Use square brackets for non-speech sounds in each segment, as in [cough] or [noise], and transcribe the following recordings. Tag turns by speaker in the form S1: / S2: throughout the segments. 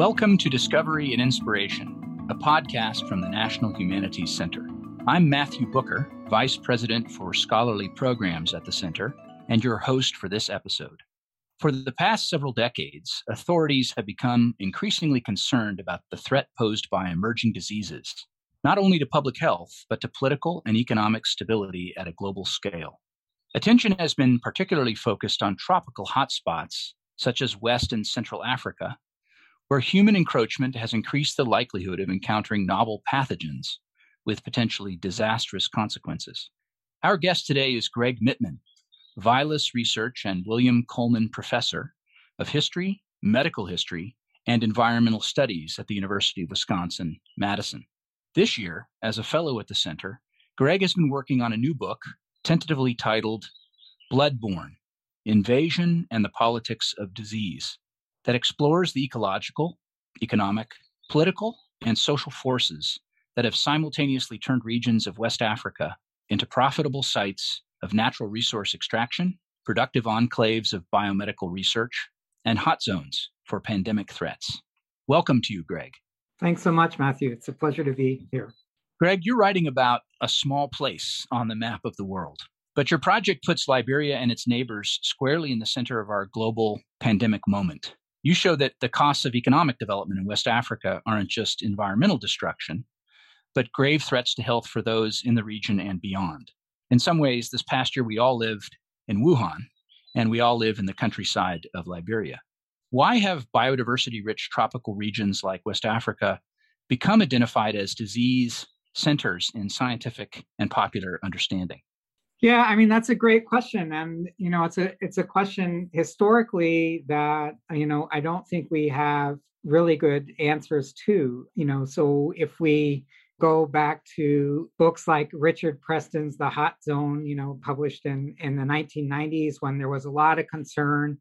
S1: Welcome to Discovery and Inspiration, a podcast from the National Humanities Center. I'm Matthew Booker, Vice President for Scholarly Programs at the Center, and your host for this episode. For the past several decades, authorities have become increasingly concerned about the threat posed by emerging diseases, not only to public health, but to political and economic stability at a global scale. Attention has been particularly focused on tropical hotspots, such as West and Central Africa, where human encroachment has increased the likelihood of encountering novel pathogens with potentially disastrous consequences. Our guest today is Greg Mitman, Vilas Research and William Coleman Professor of History, Medical History, and Environmental Studies at the University of Wisconsin Madison. This year, as a fellow at the center, Greg has been working on a new book tentatively titled Bloodborne Invasion and the Politics of Disease, that explores the ecological, economic, political, and social forces that have simultaneously turned regions of West Africa into profitable sites of natural resource extraction, productive enclaves of biomedical research, and hot zones for pandemic threats. Welcome to you, Greg.
S2: Thanks so much, Matthew. It's a pleasure to be here.
S1: Greg, you're writing about a small place on the map of the world, but your project puts Liberia and its neighbors squarely in the center of our global pandemic moment. You show that the costs of economic development in West Africa aren't just environmental destruction, but grave threats to health for those in the region and beyond. In some ways, this past year we all lived in Wuhan, and we all live in the countryside of Liberia. Why have biodiversity rich tropical regions like West Africa become identified as disease centers in scientific and popular understanding?
S2: Yeah, I mean that's a great question, and you know it's a it's a question historically that you know I don't think we have really good answers to. You know, so if we go back to books like Richard Preston's The Hot Zone, you know, published in in the 1990s when there was a lot of concern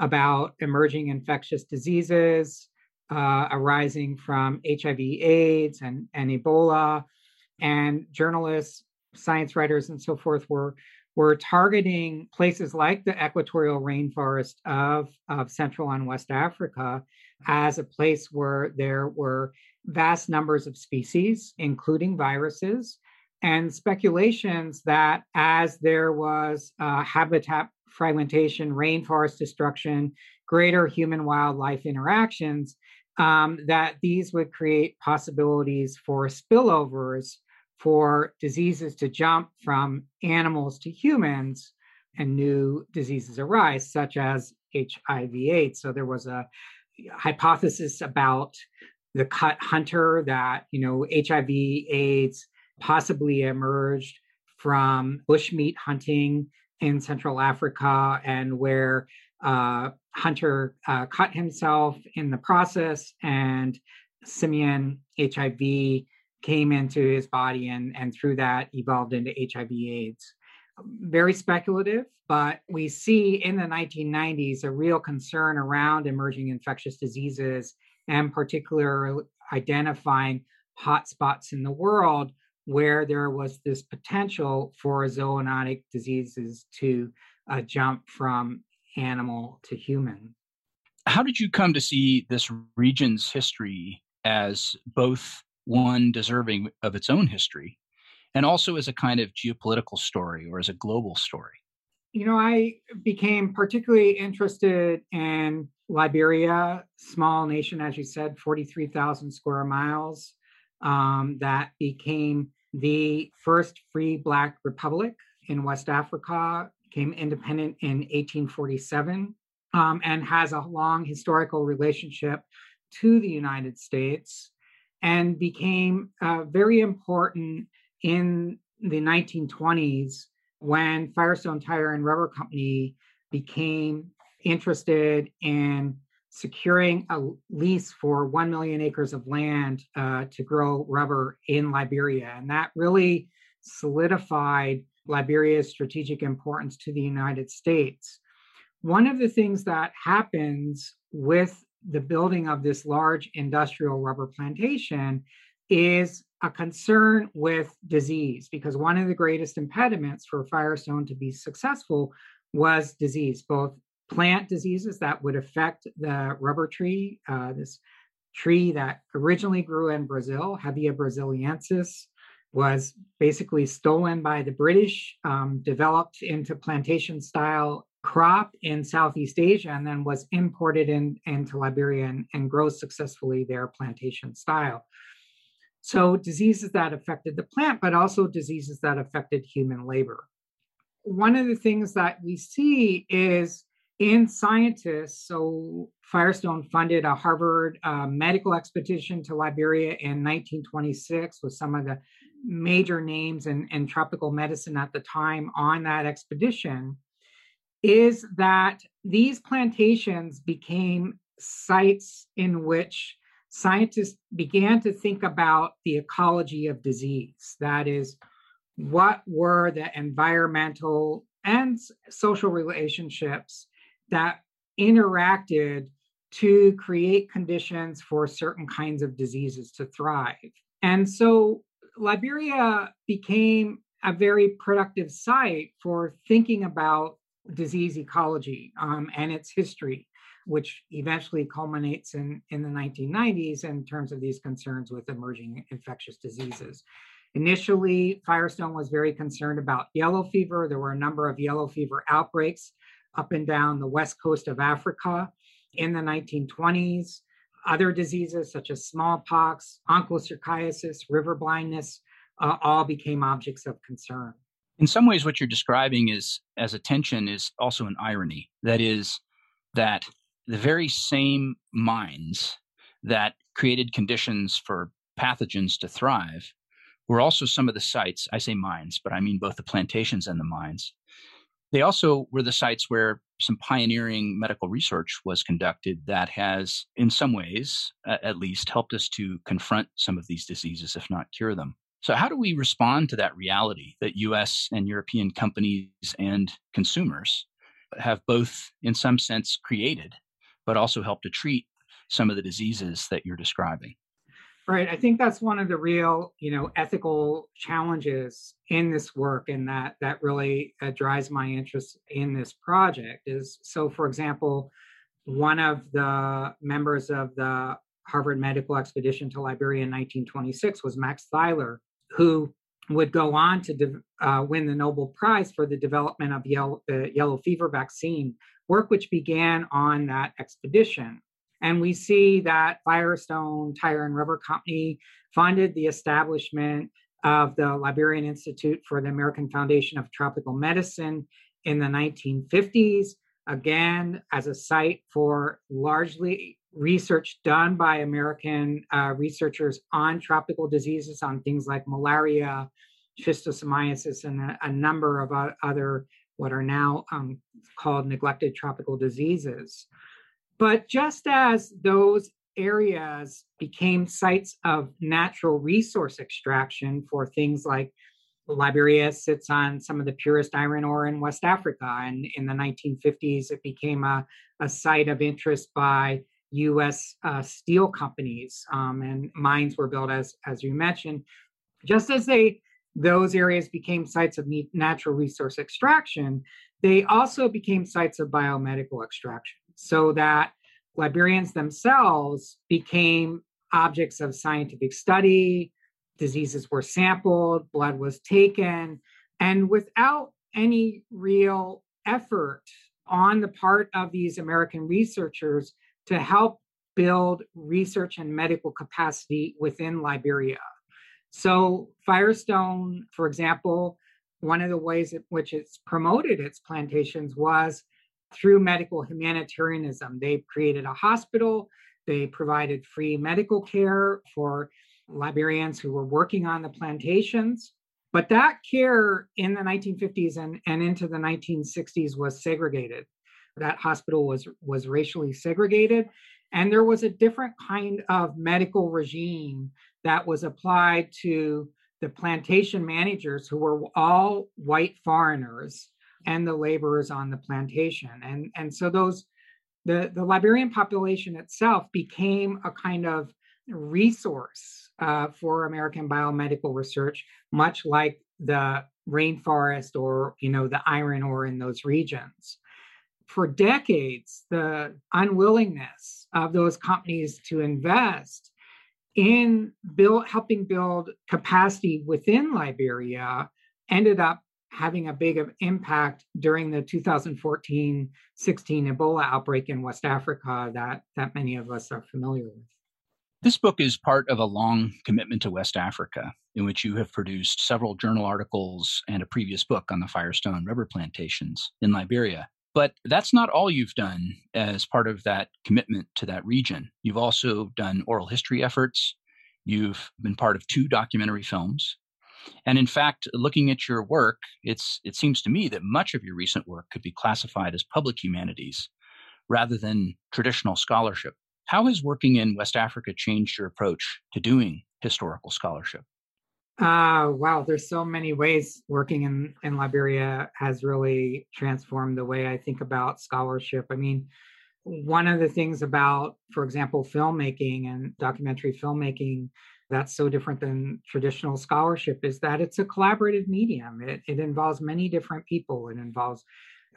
S2: about emerging infectious diseases uh, arising from HIV/AIDS and and Ebola and journalists, science writers, and so forth were were targeting places like the equatorial rainforest of, of Central and West Africa as a place where there were vast numbers of species, including viruses, and speculations that as there was uh, habitat fragmentation, rainforest destruction, greater human wildlife interactions, um, that these would create possibilities for spillovers for diseases to jump from animals to humans and new diseases arise, such as HIV AIDS. So there was a hypothesis about the cut hunter that, you know, HIV AIDS possibly emerged from bushmeat hunting in Central Africa and where uh, Hunter uh, cut himself in the process and simian HIV came into his body and, and through that evolved into HIV AIDS. Very speculative, but we see in the 1990s a real concern around emerging infectious diseases and particularly identifying hotspots in the world where there was this potential for zoonotic diseases to uh, jump from animal to human.
S1: How did you come to see this region's history as both one deserving of its own history, and also as a kind of geopolitical story or as a global story?
S2: You know, I became particularly interested in Liberia, small nation, as you said, 43,000 square miles, um, that became the first free Black republic in West Africa, became independent in 1847, um, and has a long historical relationship to the United States and became uh, very important in the 1920s when Firestone Tire and Rubber Company became interested in securing a lease for 1 million acres of land uh, to grow rubber in Liberia. And that really solidified Liberia's strategic importance to the United States. One of the things that happens with the building of this large industrial rubber plantation is a concern with disease because one of the greatest impediments for Firestone to be successful was disease, both plant diseases that would affect the rubber tree, uh, this tree that originally grew in Brazil, Hevea brasiliensis, was basically stolen by the British, um, developed into plantation style crop in Southeast Asia, and then was imported in, into Liberia and, and grows successfully there plantation style. So, diseases that affected the plant, but also diseases that affected human labor. One of the things that we see is in scientists, so Firestone funded a Harvard uh, medical expedition to Liberia in 1926 with some of the major names in, in tropical medicine at the time on that expedition. Is that these plantations became sites in which scientists began to think about the ecology of disease. That is, what were the environmental and social relationships that interacted to create conditions for certain kinds of diseases to thrive. And so Liberia became a very productive site for thinking about disease ecology um, and its history, which eventually culminates in, in the 1990s in terms of these concerns with emerging infectious diseases. Initially, Firestone was very concerned about yellow fever. There were a number of yellow fever outbreaks up and down the west coast of Africa in the 1920s. Other diseases such as smallpox, onchocerciasis, river blindness, uh, all became objects of concern.
S1: In some ways, what you're describing is as a tension is also an irony. That is, that the very same mines that created conditions for pathogens to thrive were also some of the sites, I say mines, but I mean both the plantations and the mines, they also were the sites where some pioneering medical research was conducted that has, in some ways, at least, helped us to confront some of these diseases, if not cure them. So, how do we respond to that reality that US and European companies and consumers have both, in some sense, created, but also helped to treat some of the diseases that you're describing?
S2: Right. I think that's one of the real, you know, ethical challenges in this work, and that that really uh, drives my interest in this project. Is so, for example, one of the members of the Harvard Medical Expedition to Liberia in 1926 was Max Theiler, who would go on to de- uh, win the Nobel Prize for the development of yellow, the yellow fever vaccine, work which began on that expedition. And we see that Firestone Tire and Rubber Company funded the establishment of the Liberian Institute for the American Foundation of Tropical Medicine in the 1950s, again, as a site for largely research done by American uh, researchers on tropical diseases, on things like malaria, schistosomiasis, and a, a number of other what are now um, called neglected tropical diseases. But just as those areas became sites of natural resource extraction for things like Liberia sits on some of the purest iron ore in West Africa. And in the 1950s, it became a, a site of interest by US uh, steel companies, um, and mines were built, as, as you mentioned. Just as they those areas became sites of natural resource extraction, they also became sites of biomedical extraction so that Liberians themselves became objects of scientific study, diseases were sampled, blood was taken, and without any real effort on the part of these American researchers to help build research and medical capacity within Liberia. So, Firestone, for example, one of the ways in which it's promoted its plantations was through medical humanitarianism. They created a hospital, they provided free medical care for Liberians who were working on the plantations. But that care in the 1950s and, and into the 1960s was segregated. That hospital was, was racially segregated. And there was a different kind of medical regime that was applied to the plantation managers who were all white foreigners and the laborers on the plantation. And, and so those the, the Liberian population itself became a kind of resource uh, for American biomedical research, much like the rainforest or you know the iron ore in those regions. For decades, the unwillingness of those companies to invest in build, helping build capacity within Liberia ended up having a big impact during the 2014-16 Ebola outbreak in West Africa that, that many of us are familiar with.
S1: This book is part of a long commitment to West Africa, in which you have produced several journal articles and a previous book on the Firestone rubber plantations in Liberia. But that's not all you've done as part of that commitment to that region. You've also done oral history efforts. You've been part of two documentary films. And in fact, looking at your work, it's, it seems to me that much of your recent work could be classified as public humanities rather than traditional scholarship. How has working in West Africa changed your approach to doing historical scholarship?
S2: Uh, wow, there's so many ways working in, in Liberia has really transformed the way I think about scholarship. I mean, one of the things about, for example, filmmaking and documentary filmmaking that's so different than traditional scholarship is that it's a collaborative medium. It, it involves many different people. It involves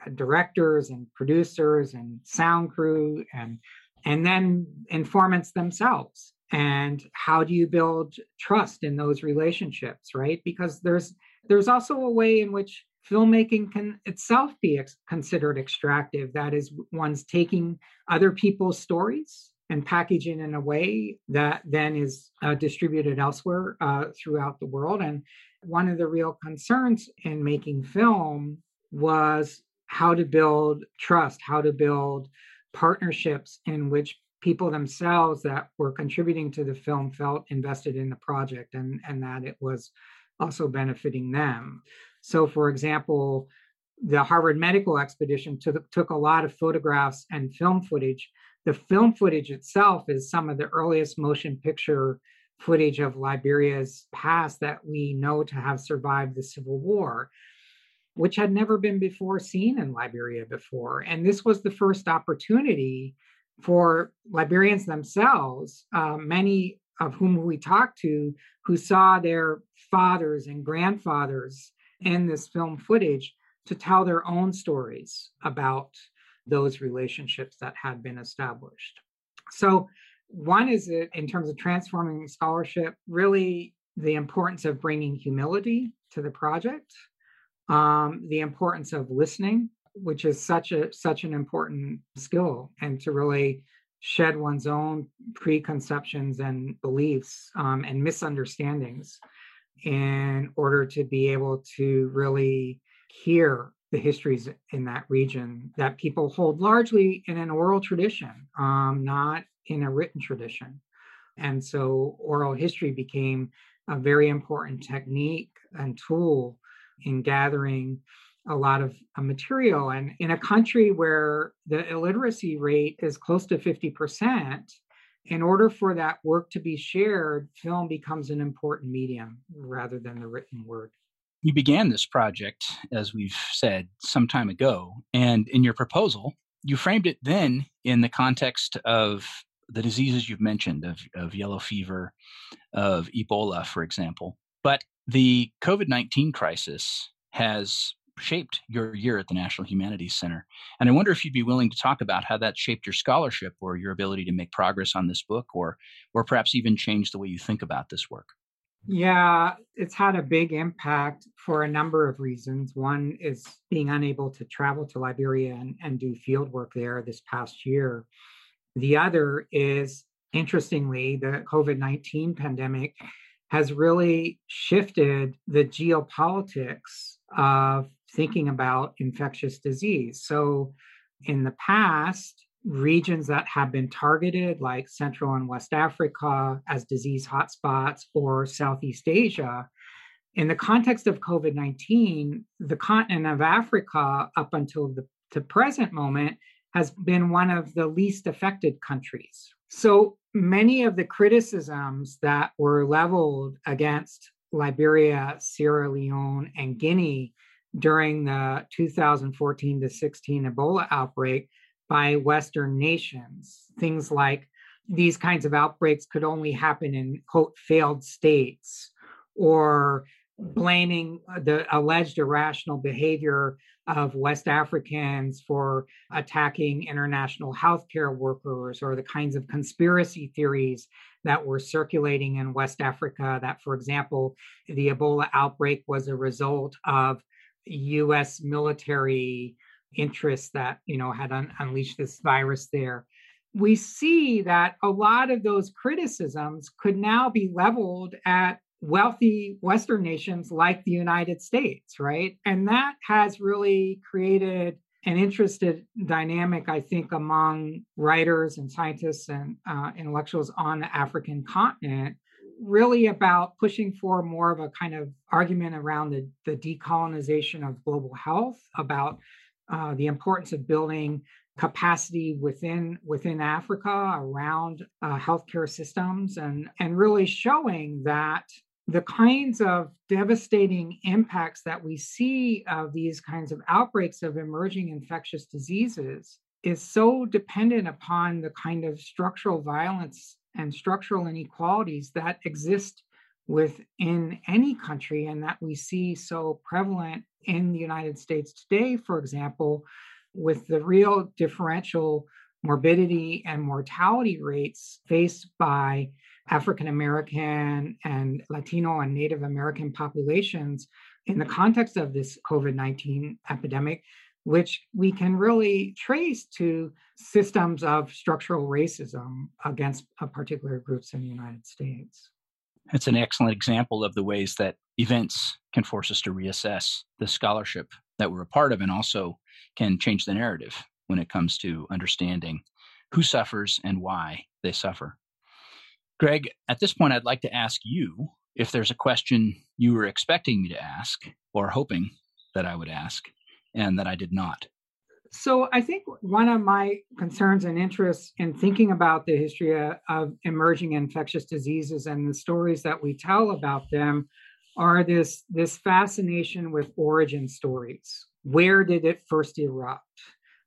S2: uh, directors and producers and sound crew and and then informants themselves and how do you build trust in those relationships right? Because there's there's also a way in which filmmaking can itself be ex- considered extractive. That is one's taking other people's stories and packaging in a way that then is uh, distributed elsewhere uh, throughout the world. And one of the real concerns in making film was how to build trust how to build partnerships in which people themselves that were contributing to the film felt invested in the project and, and that it was also benefiting them. So, for example, the Harvard Medical Expedition took, took a lot of photographs and film footage. The film footage itself is some of the earliest motion picture footage of Liberia's past that we know to have survived the Civil War, which had never been before seen in Liberia before. And this was the first opportunity for Liberians themselves, uh, many of whom we talked to who saw their fathers and grandfathers in this film footage to tell their own stories about those relationships that had been established. So, one is it in terms of transforming scholarship, really the importance of bringing humility to the project, um, the importance of listening which is such a such an important skill and to really shed one's own preconceptions and beliefs um, and misunderstandings in order to be able to really hear the histories in that region that people hold largely in an oral tradition, um, not in a written tradition. And so oral history became a very important technique and tool in gathering a lot of uh, material. And in a country where the illiteracy rate is close to 50%, in order for that work to be shared, film becomes an important medium rather than the written word.
S1: You began this project, as we've said, some time ago. And in your proposal, you framed it then in the context of the diseases you've mentioned of, of yellow fever, of Ebola, for example. But the COVID 19 crisis has shaped your year at the National Humanities Center. And I wonder if you'd be willing to talk about how that shaped your scholarship or your ability to make progress on this book or or perhaps even change the way you think about this work.
S2: Yeah, it's had a big impact for a number of reasons. One is being unable to travel to Liberia and, and do field work there this past year. The other is, interestingly, the COVID 19 pandemic has really shifted the geopolitics of thinking about infectious disease. So, in the past, regions that have been targeted, like Central and West Africa, as disease hotspots, or Southeast Asia, in the context of COVID 19, the continent of Africa, up until the, the present moment, has been one of the least affected countries. So many of the criticisms that were leveled against Liberia, Sierra Leone, and Guinea during the 2014 to 16 Ebola outbreak by Western nations. Things like these kinds of outbreaks could only happen in quote failed states or blaming the alleged irrational behavior of West Africans for attacking international healthcare workers or the kinds of conspiracy theories that were circulating in West Africa. That, for example, the Ebola outbreak was a result of US military interests that you know had un- unleashed this virus there we see that a lot of those criticisms could now be leveled at wealthy Western nations like the United States, right? And that has really created an interested dynamic, I think, among writers and scientists and uh, intellectuals on the African continent, really about pushing for more of a kind of argument around the, the decolonization of global health, about uh, the importance of building capacity within within Africa around uh, healthcare systems, and and really showing that the kinds of devastating impacts that we see of these kinds of outbreaks of emerging infectious diseases is so dependent upon the kind of structural violence and structural inequalities that exist within any country and that we see so prevalent in the United States today, for example, with the real differential morbidity and mortality rates faced by African American and Latino and Native American populations in the context of this COVID 19 epidemic, which we can really trace to systems of structural racism against uh, particular groups in the United States.
S1: It's an excellent example of the ways that events can force us to reassess the scholarship that we're a part of and also can change the narrative when it comes to understanding who suffers and why they suffer. Greg, at this point, I'd like to ask you if there's a question you were expecting me to ask or hoping that I would ask and that I did not.
S2: So, I think one of my concerns and interests in thinking about the history uh, of emerging infectious diseases and the stories that we tell about them are this, this fascination with origin stories. Where did it first erupt?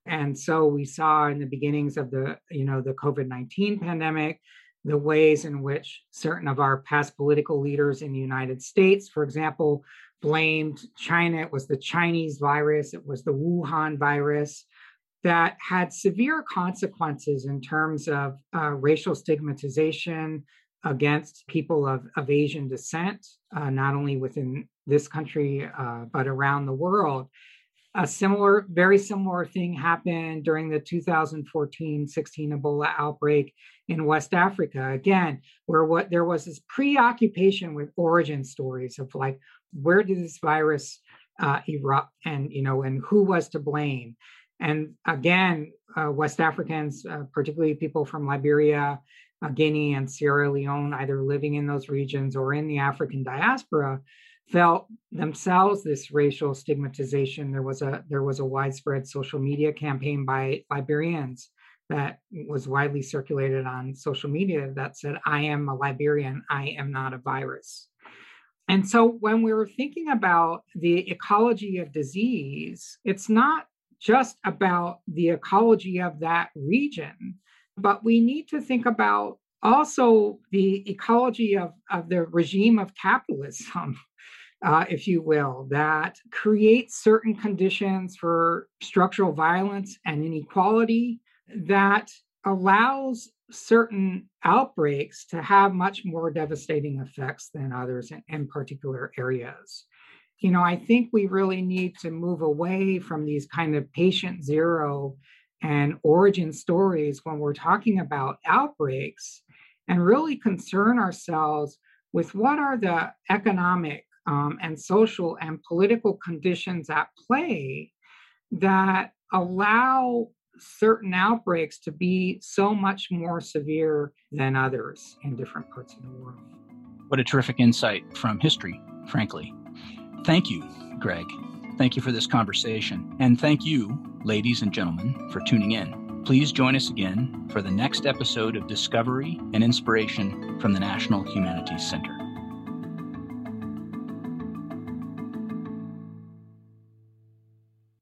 S2: And so we saw in the beginnings of the, you know, the COVID-19 pandemic, the ways in which certain of our past political leaders in the United States, for example, blamed China. It was the Chinese virus, it was the Wuhan virus that had severe consequences in terms of uh, racial stigmatization against people of, of Asian descent, uh, not only within this country, uh, but around the world. A similar, very similar thing happened during the 2014 16 Ebola outbreak in West Africa, again, where what there was this preoccupation with origin stories of like, where did this virus uh, erupt and, you know, and who was to blame? And again, uh, West Africans, uh, particularly people from Liberia, uh, Guinea, and Sierra Leone, either living in those regions or in the African diaspora, felt themselves this racial stigmatization. There was a there was a widespread social media campaign by Liberians that was widely circulated on social media that said, I am a Liberian, I am not a virus. And so when we were thinking about the ecology of disease, it's not just about the ecology of that region, but we need to think about also the ecology of, of the regime of capitalism [laughs] uh, if you will, that creates certain conditions for structural violence and inequality that allows certain outbreaks to have much more devastating effects than others in, in, particular areas. You know, I think we really need to move away from these kind of patient zero and origin stories when we're talking about outbreaks and really concern ourselves with what are the economic um, and social and political conditions at play that allow certain outbreaks to be so much more severe than others in different parts of the world.
S1: What a terrific insight from history, frankly. Thank you, Greg. Thank you for this conversation. And thank you, ladies and gentlemen, for tuning in. Please join us again for the next episode of Discovery and Inspiration from the National Humanities Center.